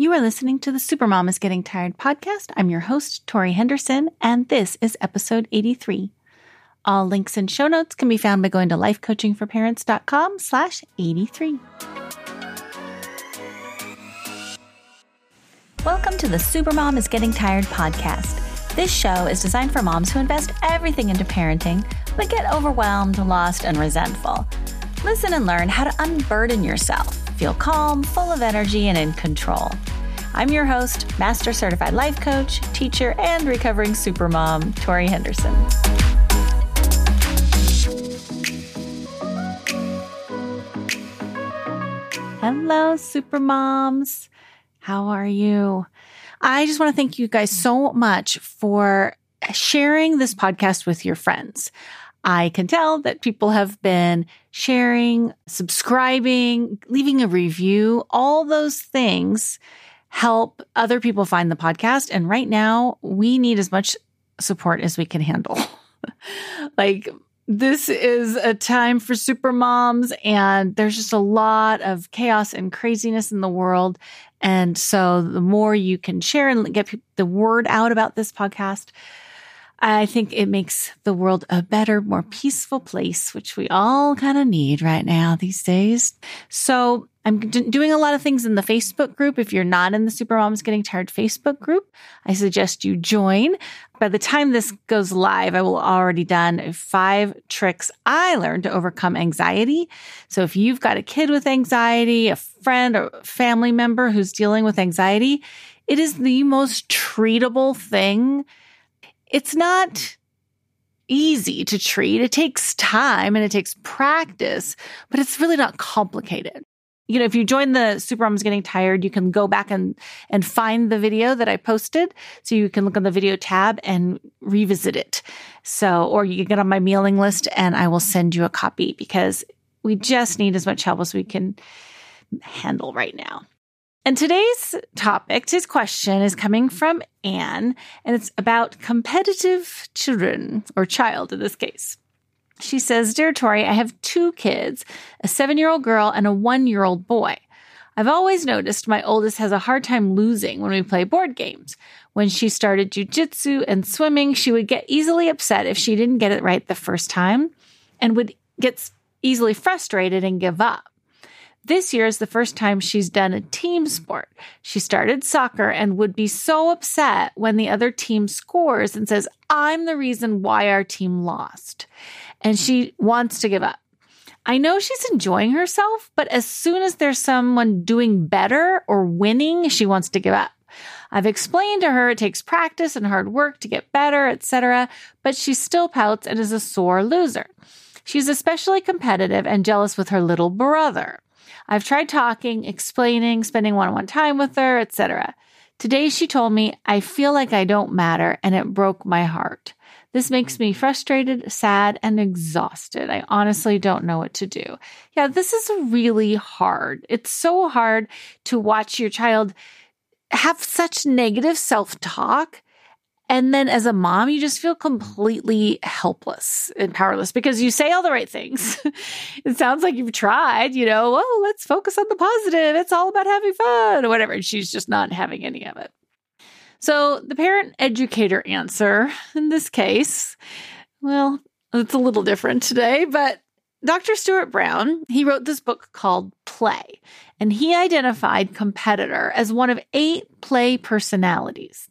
You are listening to the Supermom is Getting Tired podcast. I'm your host, Tori Henderson, and this is episode 83. All links and show notes can be found by going to lifecoachingforparents.com slash 83. Welcome to the Supermom is Getting Tired podcast. This show is designed for moms who invest everything into parenting, but get overwhelmed, lost, and resentful. Listen and learn how to unburden yourself, feel calm, full of energy, and in control. I'm your host, Master Certified Life Coach, teacher, and recovering supermom, Tori Henderson. Hello, supermoms. How are you? I just want to thank you guys so much for sharing this podcast with your friends. I can tell that people have been sharing, subscribing, leaving a review, all those things help other people find the podcast. And right now, we need as much support as we can handle. like, this is a time for super moms, and there's just a lot of chaos and craziness in the world. And so, the more you can share and get the word out about this podcast, I think it makes the world a better, more peaceful place, which we all kind of need right now these days. So I'm doing a lot of things in the Facebook group. If you're not in the Supermoms Getting Tired Facebook group, I suggest you join. By the time this goes live, I will already done five tricks I learned to overcome anxiety. So if you've got a kid with anxiety, a friend or family member who's dealing with anxiety, it is the most treatable thing it's not mm. easy to treat. It takes time and it takes practice, but it's really not complicated. You know, if you join the Supermoms Getting Tired, you can go back and, and find the video that I posted. So you can look on the video tab and revisit it. So, or you can get on my mailing list and I will send you a copy because we just need as much help as we can handle right now. And today's topic, today's question is coming from Anne, and it's about competitive children, or child in this case. She says, Dear Tori, I have two kids, a seven year old girl and a one year old boy. I've always noticed my oldest has a hard time losing when we play board games. When she started jujitsu and swimming, she would get easily upset if she didn't get it right the first time and would get easily frustrated and give up. This year is the first time she's done a team sport. She started soccer and would be so upset when the other team scores and says, I'm the reason why our team lost. And she wants to give up. I know she's enjoying herself, but as soon as there's someone doing better or winning, she wants to give up. I've explained to her it takes practice and hard work to get better, etc., but she still pouts and is a sore loser. She's especially competitive and jealous with her little brother. I've tried talking, explaining, spending one-on-one time with her, etc. Today she told me, I feel like I don't matter and it broke my heart. This makes me frustrated, sad, and exhausted. I honestly don't know what to do. Yeah, this is really hard. It's so hard to watch your child have such negative self talk and then as a mom, you just feel completely helpless and powerless because you say all the right things. it sounds like you've tried, you know, oh, let's focus on the positive. It's all about having fun or whatever. And she's just not having any of it. So the parent educator answer in this case, well, it's a little different today, but Dr. Stuart Brown, he wrote this book called Play, and he identified competitor as one of eight play personalities.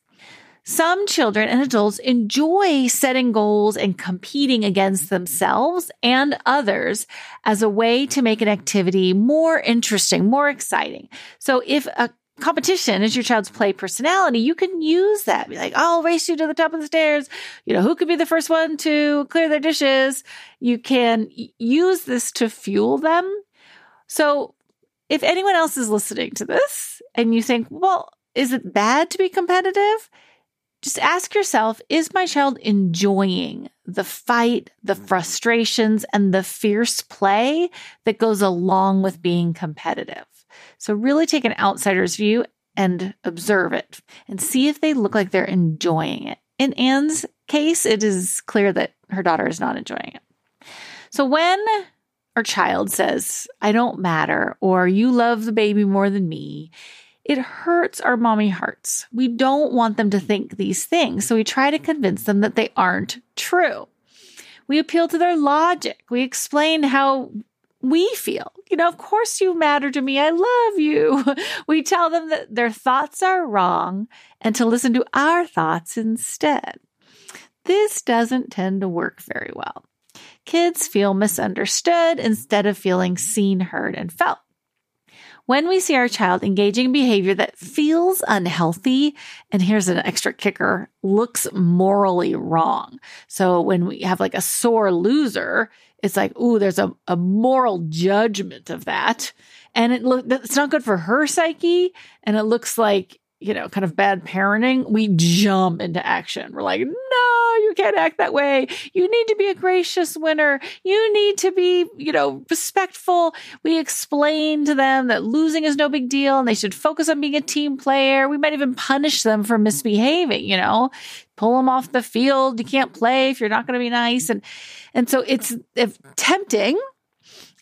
Some children and adults enjoy setting goals and competing against themselves and others as a way to make an activity more interesting, more exciting. So if a competition is your child's play personality, you can use that. Be like, I'll race you to the top of the stairs. You know, who could be the first one to clear their dishes? You can use this to fuel them. So if anyone else is listening to this and you think, well, is it bad to be competitive? Just ask yourself is my child enjoying the fight, the mm. frustrations, and the fierce play that goes along with being competitive? So, really take an outsider's view and observe it and see if they look like they're enjoying it. In Anne's case, it is clear that her daughter is not enjoying it. So, when our child says, I don't matter, or you love the baby more than me, it hurts our mommy hearts. We don't want them to think these things. So we try to convince them that they aren't true. We appeal to their logic. We explain how we feel. You know, of course you matter to me. I love you. We tell them that their thoughts are wrong and to listen to our thoughts instead. This doesn't tend to work very well. Kids feel misunderstood instead of feeling seen, heard, and felt. When we see our child engaging in behavior that feels unhealthy, and here's an extra kicker, looks morally wrong. So when we have like a sore loser, it's like, ooh, there's a, a moral judgment of that. And it look it's not good for her psyche. And it looks like, you know, kind of bad parenting. We jump into action. We're like, no, you can't act that way. You need to be a gracious winner. You need to be, you know, respectful. We explain to them that losing is no big deal and they should focus on being a team player. We might even punish them for misbehaving, you know, pull them off the field. You can't play if you're not going to be nice. And, and so it's tempting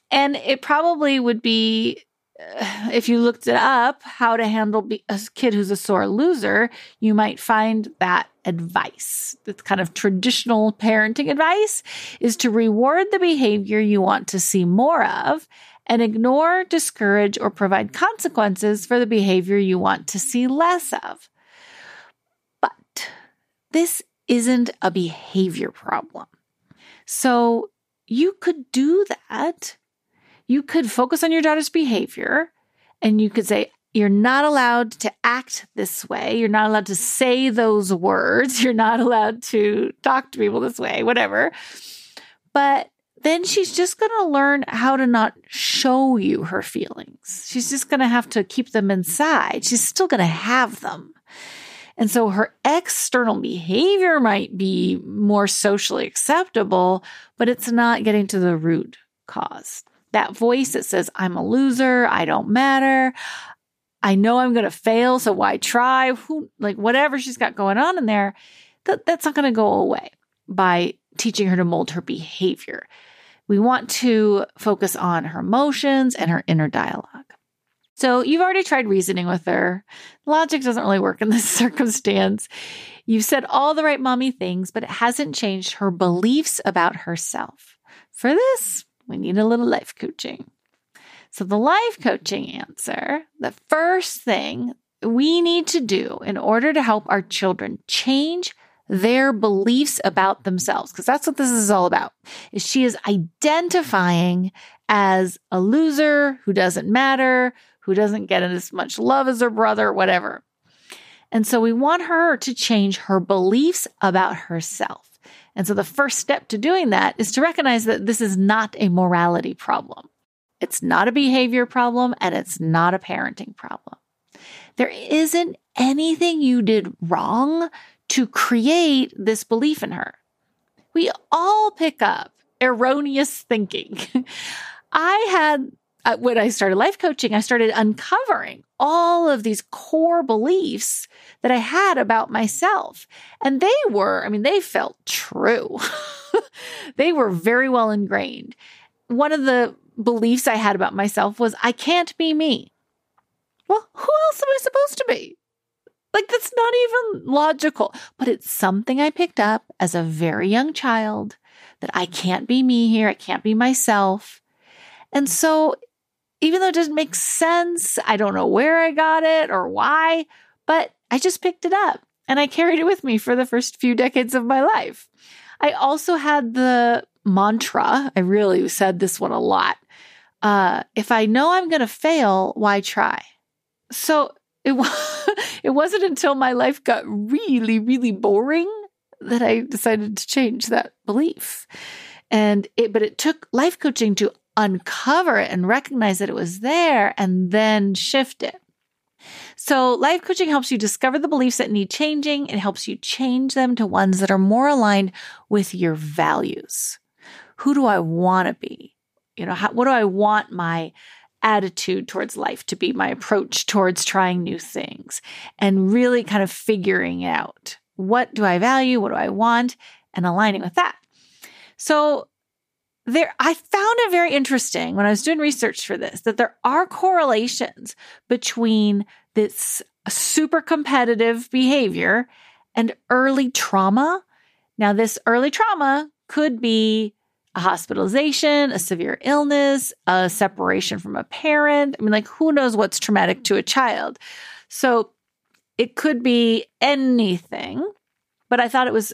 and it probably would be if you looked it up, how to handle a kid who's a sore loser, you might find that advice. That's kind of traditional parenting advice is to reward the behavior you want to see more of and ignore, discourage, or provide consequences for the behavior you want to see less of. But this isn't a behavior problem. So you could do that you could focus on your daughter's behavior and you could say, you're not allowed to act this way. You're not allowed to say those words. You're not allowed to talk to people this way, whatever. But then she's just going to learn how to not show you her feelings. She's just going to have to keep them inside. She's still going to have them. And so her external behavior might be more socially acceptable, but it's not getting to the root cause that voice that says, I'm a loser, I don't matter, I know I'm going to fail, so why try? Who, like whatever she's got going on in there, that, that's not going to go away by teaching her to mold her behavior. We want to focus on her emotions and her inner dialogue. So you've already tried reasoning with her. Logic doesn't really work in this circumstance. You've said all the right mommy things, but it hasn't changed her beliefs about herself. For this, we need a little life coaching. So, the life coaching answer the first thing we need to do in order to help our children change their beliefs about themselves because that's what this is all about is she is identifying as a loser who doesn't matter who doesn't get as much love as her brother whatever and so we want her to change her beliefs about herself and so the first step to doing that is to recognize that this is not a morality problem. It's not a behavior problem and it's not a parenting problem. There isn't anything you did wrong to create this belief in her. We all pick up erroneous thinking. I had uh, when I started life coaching, I started uncovering all of these core beliefs that I had about myself. And they were, I mean, they felt true. they were very well ingrained. One of the beliefs I had about myself was I can't be me. Well, who else am I supposed to be? Like, that's not even logical, but it's something I picked up as a very young child that I can't be me here. I can't be myself. And so even though it doesn't make sense, I don't know where I got it or why, but I just picked it up and I carried it with me for the first few decades of my life. I also had the mantra, I really said this one a lot. Uh, if I know I'm going to fail, why try? So it, it wasn't until my life got really, really boring that I decided to change that belief. And it, but it took life coaching to uncover it and recognize that it was there and then shift it. So, life coaching helps you discover the beliefs that need changing. It helps you change them to ones that are more aligned with your values. Who do I want to be? You know, how, what do I want my attitude towards life to be, my approach towards trying new things, and really kind of figuring out what do I value? What do I want? And aligning with that. So, there I found it very interesting when I was doing research for this that there are correlations between this super competitive behavior and early trauma. Now, this early trauma could be a hospitalization, a severe illness, a separation from a parent. I mean, like, who knows what's traumatic to a child? So it could be anything. But I thought it was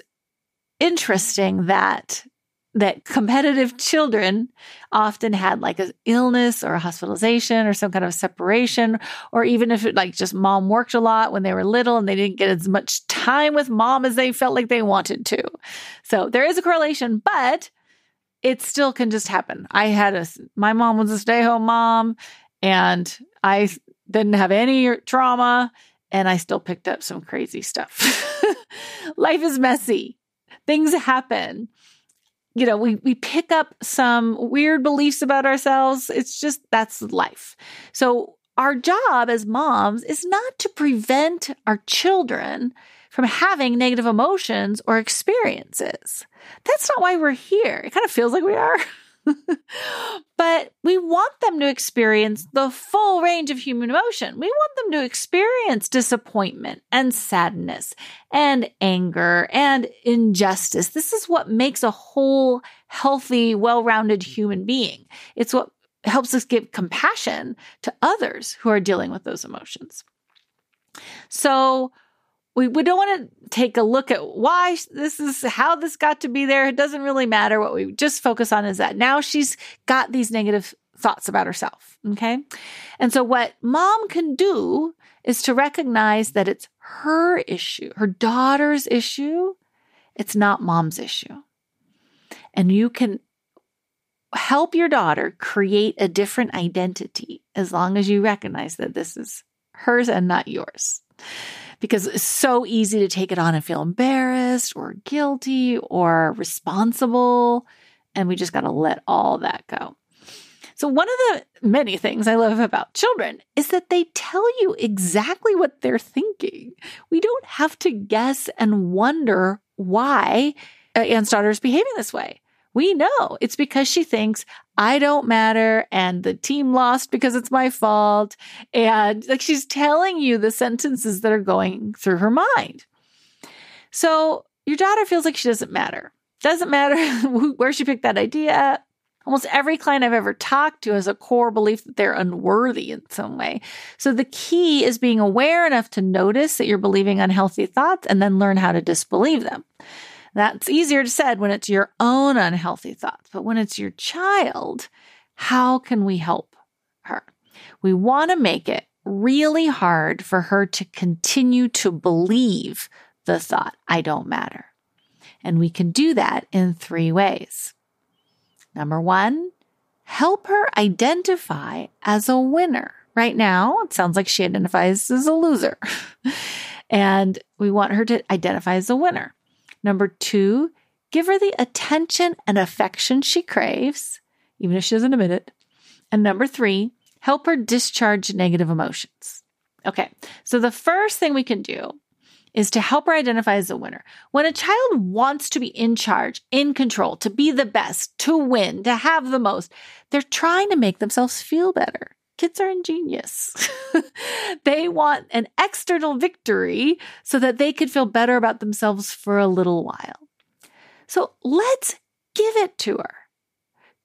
interesting that that competitive children often had like an illness or a hospitalization or some kind of separation or even if it like just mom worked a lot when they were little and they didn't get as much time with mom as they felt like they wanted to. So there is a correlation but it still can just happen. I had a my mom was a stay-home mom and i didn't have any trauma and i still picked up some crazy stuff. Life is messy. Things happen you know, we, we pick up some weird beliefs about ourselves. It's just that's life. So, our job as moms is not to prevent our children from having negative emotions or experiences. That's not why we're here. It kind of feels like we are. but we want them to experience the full range of human emotion. We want them to experience disappointment and sadness and anger and injustice. This is what makes a whole, healthy, well rounded human being. It's what helps us give compassion to others who are dealing with those emotions. So, we, we don't want to take a look at why this is how this got to be there. It doesn't really matter. What we just focus on is that now she's got these negative thoughts about herself. Okay. And so what mom can do is to recognize that it's her issue, her daughter's issue. It's not mom's issue. And you can help your daughter create a different identity as long as you recognize that this is hers and not yours because it's so easy to take it on and feel embarrassed or guilty or responsible. And we just got to let all that go. So, one of the many things I love about children is that they tell you exactly what they're thinking. We don't have to guess and wonder why Anne's daughter is behaving this way. We know it's because she thinks I don't matter and the team lost because it's my fault. And like she's telling you the sentences that are going through her mind. So your daughter feels like she doesn't matter. Doesn't matter where she picked that idea at. Almost every client I've ever talked to has a core belief that they're unworthy in some way. So the key is being aware enough to notice that you're believing unhealthy thoughts and then learn how to disbelieve them. That's easier to said when it's your own unhealthy thoughts, but when it's your child, how can we help her? We want to make it really hard for her to continue to believe the thought, I don't matter. And we can do that in three ways. Number one, help her identify as a winner. Right now, it sounds like she identifies as a loser. and we want her to identify as a winner. Number two, give her the attention and affection she craves, even if she doesn't admit it. And number three, help her discharge negative emotions. Okay, so the first thing we can do is to help her identify as a winner. When a child wants to be in charge, in control, to be the best, to win, to have the most, they're trying to make themselves feel better. Kids are ingenious. they want an external victory so that they could feel better about themselves for a little while. So let's give it to her.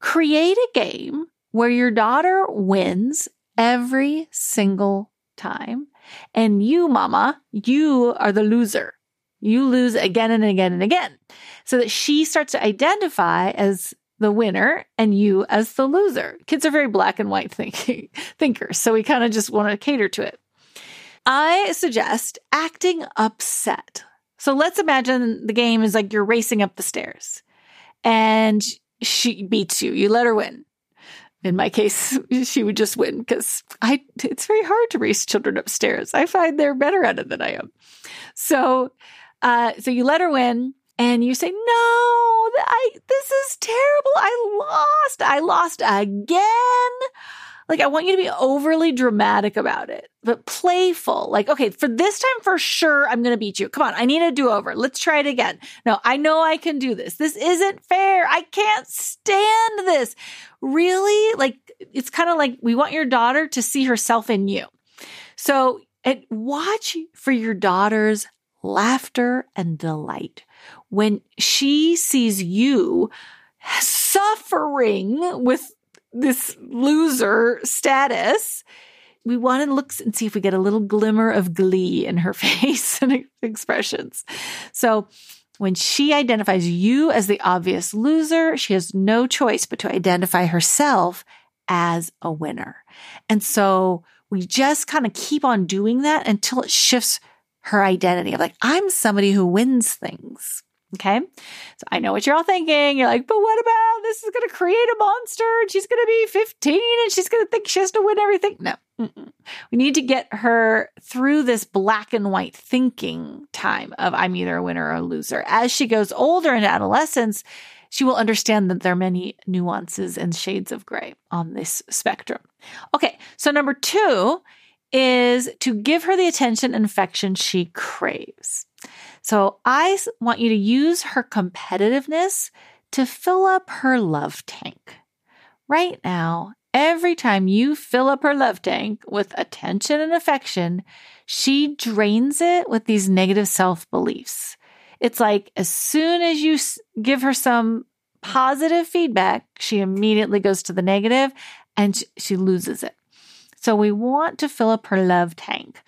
Create a game where your daughter wins every single time. And you, mama, you are the loser. You lose again and again and again. So that she starts to identify as the winner and you as the loser. Kids are very black and white thinking thinkers, so we kind of just want to cater to it. I suggest acting upset. So let's imagine the game is like you're racing up the stairs and she beats you. You let her win. In my case, she would just win because I it's very hard to race children upstairs. I find they're better at it than I am. So uh, so you let her win and you say, No, I, this is terrible. I lost. I lost again. Like, I want you to be overly dramatic about it, but playful. Like, okay, for this time for sure, I'm going to beat you. Come on. I need a do over. Let's try it again. No, I know I can do this. This isn't fair. I can't stand this. Really? Like, it's kind of like we want your daughter to see herself in you. So And watch for your daughter's laughter and delight when she sees you suffering with this loser status. We want to look and see if we get a little glimmer of glee in her face and expressions. So when she identifies you as the obvious loser, she has no choice but to identify herself as a winner. And so we just kind of keep on doing that until it shifts her identity of like, I'm somebody who wins things. Okay. So I know what you're all thinking. You're like, but what about this is going to create a monster and she's going to be 15 and she's going to think she has to win everything. No, Mm-mm. we need to get her through this black and white thinking time of I'm either a winner or a loser. As she goes older into adolescence, she will understand that there are many nuances and shades of gray on this spectrum. Okay. So number two is to give her the attention and affection she craves. So I want you to use her competitiveness to fill up her love tank. Right now, every time you fill up her love tank with attention and affection, she drains it with these negative self beliefs. It's like as soon as you give her some positive feedback, she immediately goes to the negative and she loses it. So we want to fill up her love tank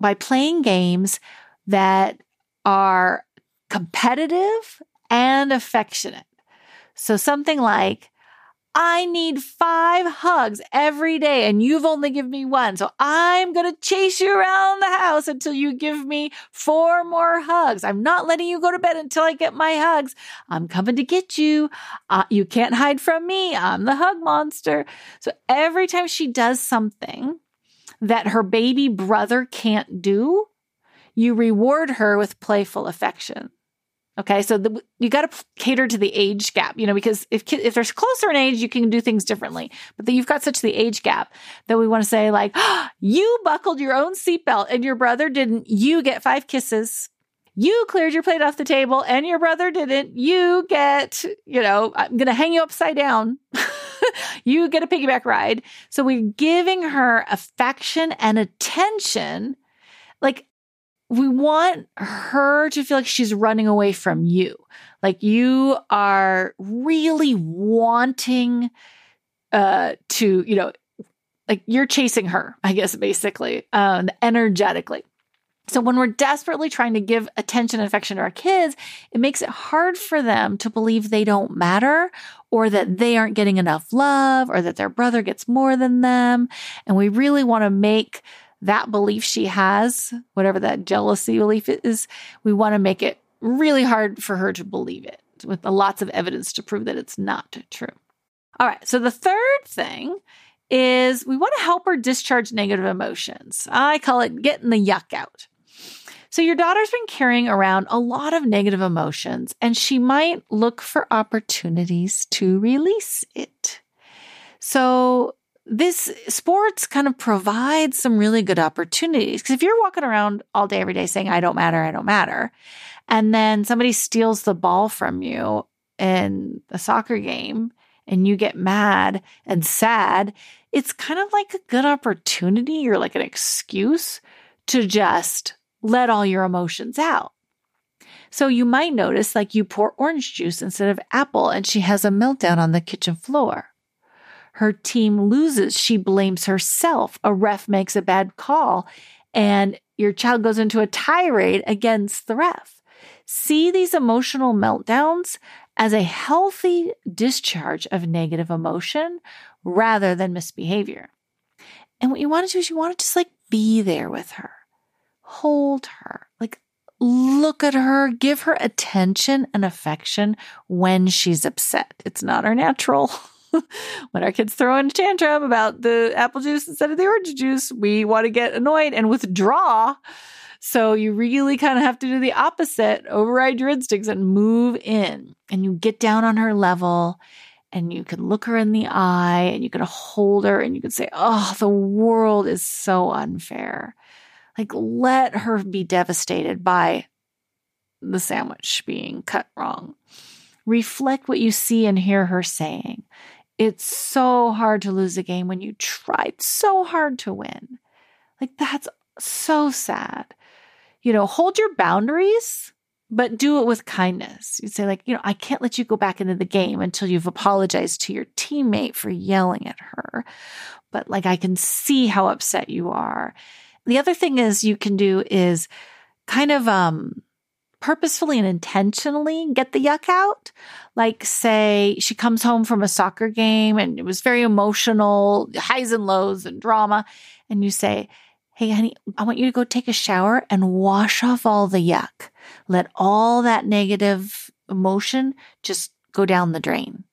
by playing games that are competitive and affectionate. So something like, I need five hugs every day and you've only given me one. So I'm going to chase you around the house until you give me four more hugs. I'm not letting you go to bed until I get my hugs. I'm coming to get you. Uh, you can't hide from me. I'm the hug monster. So every time she does something that her baby brother can't do, you reward her with playful affection. Okay, so the, you got to cater to the age gap, you know, because if if there's closer in age, you can do things differently. But then you've got such the age gap that we want to say like, oh, you buckled your own seatbelt and your brother didn't. You get five kisses. You cleared your plate off the table and your brother didn't. You get, you know, I'm going to hang you upside down. you get a piggyback ride. So we're giving her affection and attention. Like we want her to feel like she's running away from you. Like you are really wanting uh to, you know, like you're chasing her, I guess basically, um energetically. So when we're desperately trying to give attention and affection to our kids, it makes it hard for them to believe they don't matter or that they aren't getting enough love or that their brother gets more than them. And we really want to make that belief she has, whatever that jealousy belief is, we want to make it really hard for her to believe it with lots of evidence to prove that it's not true. All right. So the third thing is we want to help her discharge negative emotions. I call it getting the yuck out. So your daughter's been carrying around a lot of negative emotions and she might look for opportunities to release it. So this sports kind of provides some really good opportunities. Because if you're walking around all day, every day saying, I don't matter, I don't matter, and then somebody steals the ball from you in a soccer game and you get mad and sad, it's kind of like a good opportunity or like an excuse to just let all your emotions out. So you might notice like you pour orange juice instead of apple and she has a meltdown on the kitchen floor. Her team loses. She blames herself. A ref makes a bad call and your child goes into a tirade against the ref. See these emotional meltdowns as a healthy discharge of negative emotion rather than misbehavior. And what you want to do is you want to just like be there with her, hold her, like look at her, give her attention and affection when she's upset. It's not her natural. when our kids throw in a tantrum about the apple juice instead of the orange juice, we want to get annoyed and withdraw. So you really kind of have to do the opposite, override your instincts and move in. And you get down on her level and you can look her in the eye and you can hold her and you can say, Oh, the world is so unfair. Like, let her be devastated by the sandwich being cut wrong. Reflect what you see and hear her saying. It's so hard to lose a game when you tried so hard to win. Like, that's So sad. You know, hold your boundaries, but do it with kindness. You'd say, like, you know, I can't let you go back into the game until you've apologized to your teammate for yelling at her. But like, I can see how upset you are. The other thing is you can do is kind of, um, purposefully and intentionally get the yuck out. Like, say she comes home from a soccer game and it was very emotional, highs and lows and drama. And you say, Hey, honey, I want you to go take a shower and wash off all the yuck. Let all that negative emotion just go down the drain.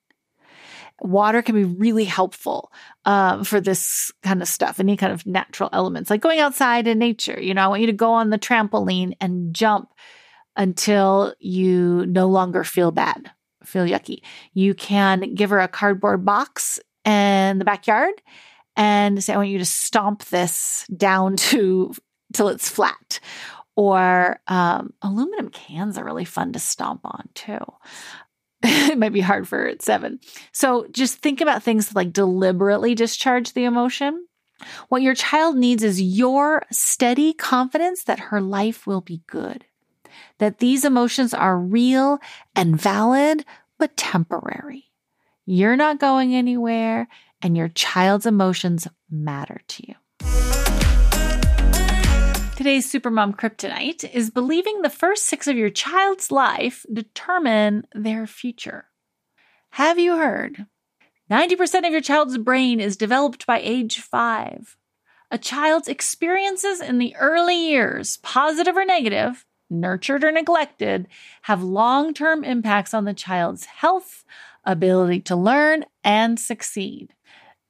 Water can be really helpful uh, for this kind of stuff, any kind of natural elements, like going outside in nature. You know, I want you to go on the trampoline and jump until you no longer feel bad, feel yucky. You can give her a cardboard box in the backyard and say, I want you to stomp this down to till it's flat. Or um, aluminum cans are really fun to stomp on too. it might be hard for her at seven. So just think about things like deliberately discharge the emotion. What your child needs is your steady confidence that her life will be good that these emotions are real and valid, but temporary. You're not going anywhere, and your child's emotions matter to you. Today's Supermom Kryptonite is believing the first six of your child's life determine their future. Have you heard? 90% of your child's brain is developed by age five. A child's experiences in the early years, positive or negative, nurtured or neglected, have long term impacts on the child's health, ability to learn, and succeed.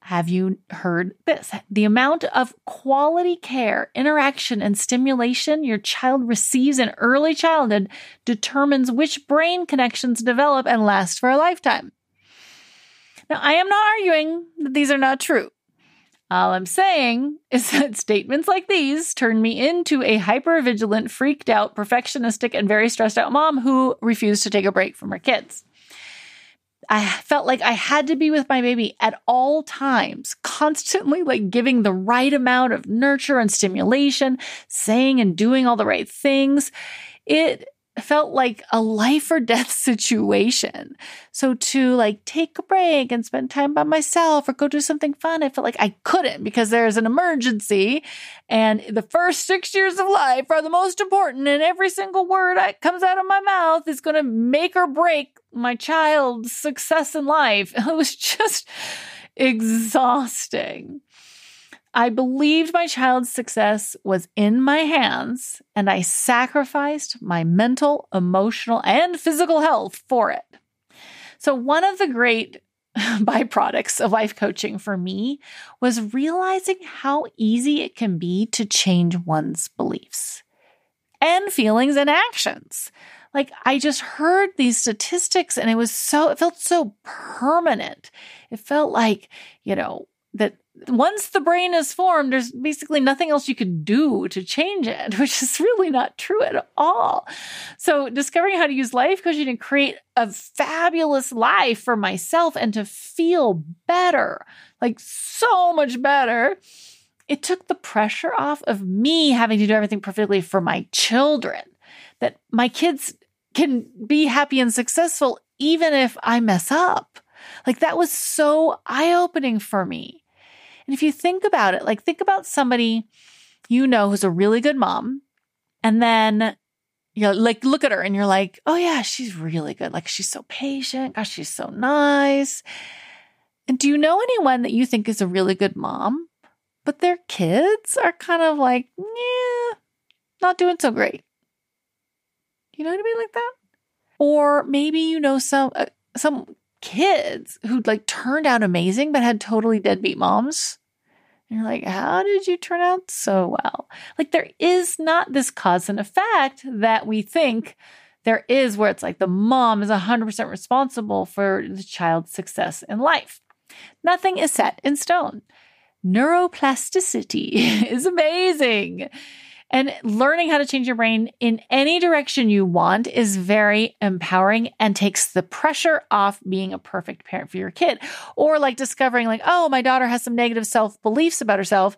Have you heard this? The amount of quality care, interaction, and stimulation your child receives in early childhood determines which brain connections develop and last for a lifetime. Now, I am not arguing that these are not true. All I'm saying is that statements like these turn me into a hyper vigilant, freaked out, perfectionistic, and very stressed out mom who refused to take a break from her kids. I felt like I had to be with my baby at all times, constantly like giving the right amount of nurture and stimulation, saying and doing all the right things. It felt like a life or death situation. So to like take a break and spend time by myself or go do something fun, I felt like I couldn't because there's an emergency. And the first six years of life are the most important. And every single word that comes out of my mouth is going to make or break my child's success in life. It was just exhausting. I believed my child's success was in my hands, and I sacrificed my mental, emotional, and physical health for it. So, one of the great byproducts of life coaching for me was realizing how easy it can be to change one's beliefs and feelings and actions. Like I just heard these statistics and it was so, it felt so permanent. It felt like, you know, that once the brain is formed, there's basically nothing else you could do to change it, which is really not true at all. So, discovering how to use life coaching to create a fabulous life for myself and to feel better, like so much better, it took the pressure off of me having to do everything perfectly for my children. That my kids can be happy and successful even if I mess up. Like that was so eye opening for me. And if you think about it, like think about somebody you know who's a really good mom, and then you know, like look at her and you're like, oh yeah, she's really good. Like she's so patient. Gosh, she's so nice. And do you know anyone that you think is a really good mom, but their kids are kind of like, yeah, not doing so great? You know what I mean, like that? Or maybe you know some uh, some kids who like turned out amazing but had totally deadbeat moms. And you're like, how did you turn out so well? Like, there is not this cause and effect that we think there is, where it's like the mom is 100% responsible for the child's success in life. Nothing is set in stone. Neuroplasticity is amazing. And learning how to change your brain in any direction you want is very empowering and takes the pressure off being a perfect parent for your kid. Or like discovering, like, oh, my daughter has some negative self beliefs about herself.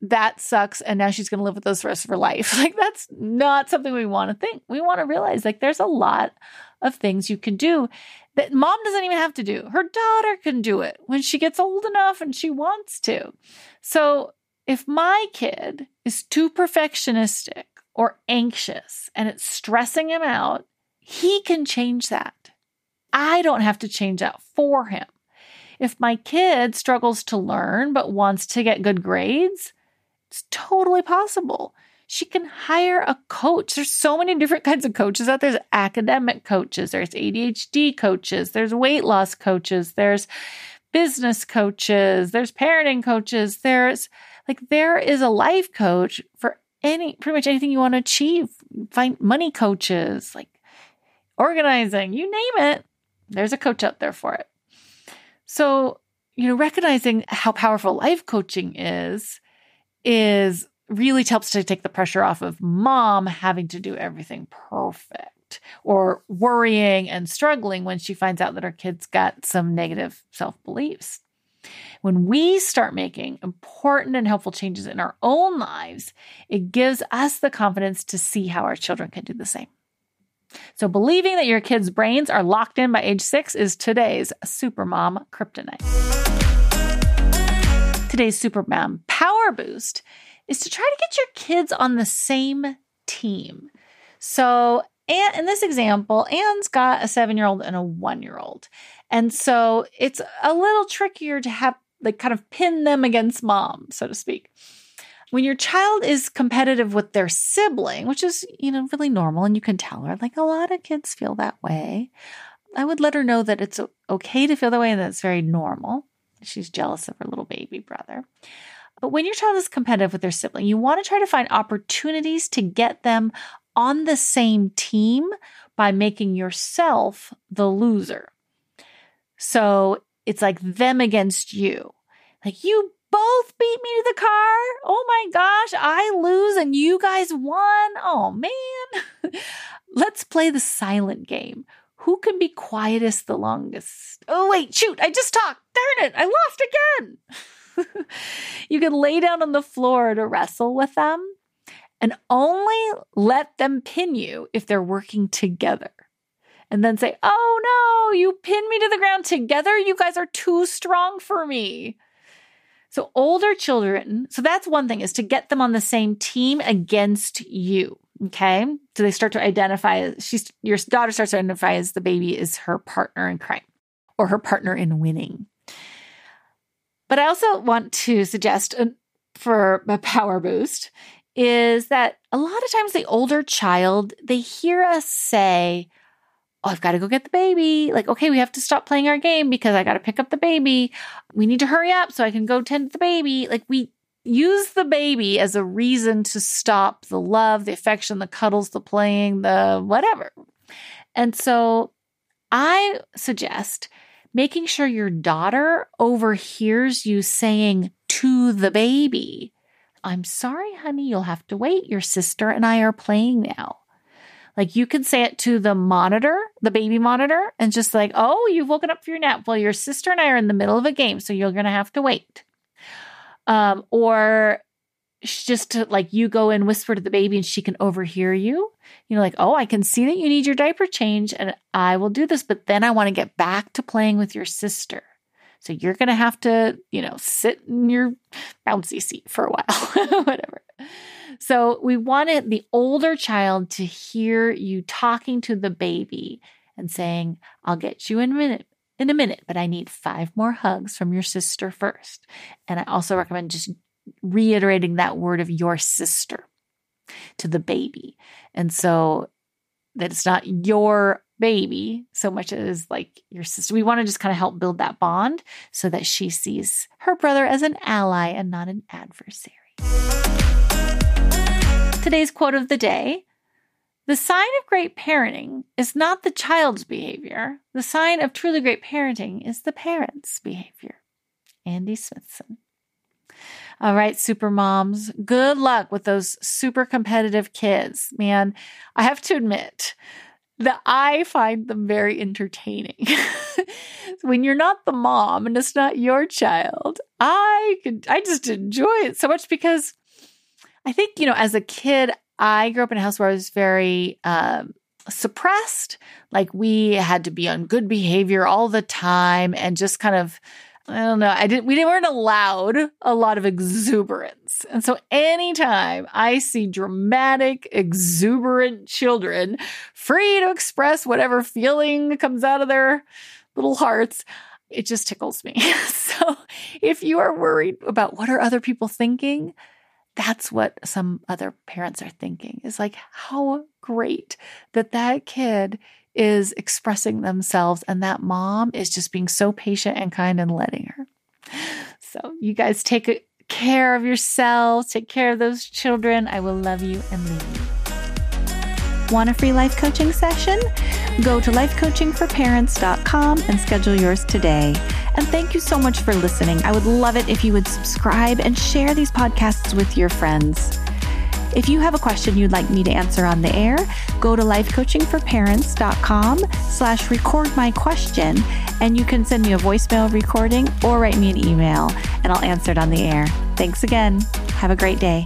That sucks. And now she's going to live with those for the rest of her life. Like, that's not something we want to think. We want to realize, like, there's a lot of things you can do that mom doesn't even have to do. Her daughter can do it when she gets old enough and she wants to. So if my kid is too perfectionistic or anxious and it's stressing him out, he can change that. I don't have to change that for him. If my kid struggles to learn but wants to get good grades, it's totally possible she can hire a coach. There's so many different kinds of coaches out there. There's academic coaches, there's ADHD coaches, there's weight loss coaches, there's business coaches, there's parenting coaches, there's like there is a life coach for any pretty much anything you want to achieve. Find money coaches, like organizing, you name it. There's a coach out there for it. So, you know, recognizing how powerful life coaching is is really helps to take the pressure off of mom having to do everything perfect or worrying and struggling when she finds out that her kid's got some negative self beliefs. When we start making important and helpful changes in our own lives, it gives us the confidence to see how our children can do the same. So, believing that your kids' brains are locked in by age six is today's Supermom kryptonite. Today's Supermom power boost is to try to get your kids on the same team. So, and in this example, Anne's got a seven year old and a one year old. And so it's a little trickier to have, like, kind of pin them against mom, so to speak. When your child is competitive with their sibling, which is, you know, really normal, and you can tell her, like, a lot of kids feel that way. I would let her know that it's okay to feel that way and that it's very normal. She's jealous of her little baby brother. But when your child is competitive with their sibling, you want to try to find opportunities to get them on the same team by making yourself the loser. So it's like them against you. Like you both beat me to the car. Oh my gosh, I lose and you guys won. Oh man. Let's play the silent game. Who can be quietest the longest? Oh, wait, shoot, I just talked. Darn it, I lost again. you can lay down on the floor to wrestle with them and only let them pin you if they're working together. And then say, Oh no, you pinned me to the ground together. You guys are too strong for me. So, older children, so that's one thing is to get them on the same team against you. Okay. So they start to identify, she's, your daughter starts to identify as the baby is her partner in crime or her partner in winning. But I also want to suggest uh, for a power boost is that a lot of times the older child, they hear us say, Oh, I've got to go get the baby. Like, okay, we have to stop playing our game because I got to pick up the baby. We need to hurry up so I can go tend to the baby. Like, we use the baby as a reason to stop the love, the affection, the cuddles, the playing, the whatever. And so I suggest making sure your daughter overhears you saying to the baby, I'm sorry, honey, you'll have to wait. Your sister and I are playing now. Like you can say it to the monitor, the baby monitor, and just like, oh, you've woken up for your nap. Well, your sister and I are in the middle of a game, so you're going to have to wait. Um, or just to like you go and whisper to the baby and she can overhear you. You know, like, oh, I can see that you need your diaper change and I will do this, but then I want to get back to playing with your sister. So you're going to have to, you know, sit in your bouncy seat for a while, whatever. So we wanted the older child to hear you talking to the baby and saying, I'll get you in a minute. In a minute, but I need five more hugs from your sister first. And I also recommend just reiterating that word of your sister to the baby. And so that it's not your baby so much as like your sister. We want to just kind of help build that bond so that she sees her brother as an ally and not an adversary. Today's quote of the day The sign of great parenting is not the child's behavior. The sign of truly great parenting is the parent's behavior. Andy Smithson. All right, super moms, good luck with those super competitive kids. Man, I have to admit that I find them very entertaining. when you're not the mom and it's not your child, I could I just enjoy it so much because I think, you know, as a kid, I grew up in a house where I was very um, suppressed. Like we had to be on good behavior all the time and just kind of I don't know. I didn't, we weren't allowed a lot of exuberance. And so anytime I see dramatic, exuberant children free to express whatever feeling comes out of their little hearts, it just tickles me. so if you are worried about what are other people thinking, that's what some other parents are thinking is like, how great that that kid is expressing themselves and that mom is just being so patient and kind and letting her. So, you guys take care of yourselves, take care of those children. I will love you and leave you. Want a free life coaching session? Go to lifecoachingforparents.com and schedule yours today. And thank you so much for listening. I would love it if you would subscribe and share these podcasts with your friends. If you have a question you'd like me to answer on the air, go to lifecoachingforparents.com slash record my question and you can send me a voicemail recording or write me an email and I'll answer it on the air. Thanks again. Have a great day.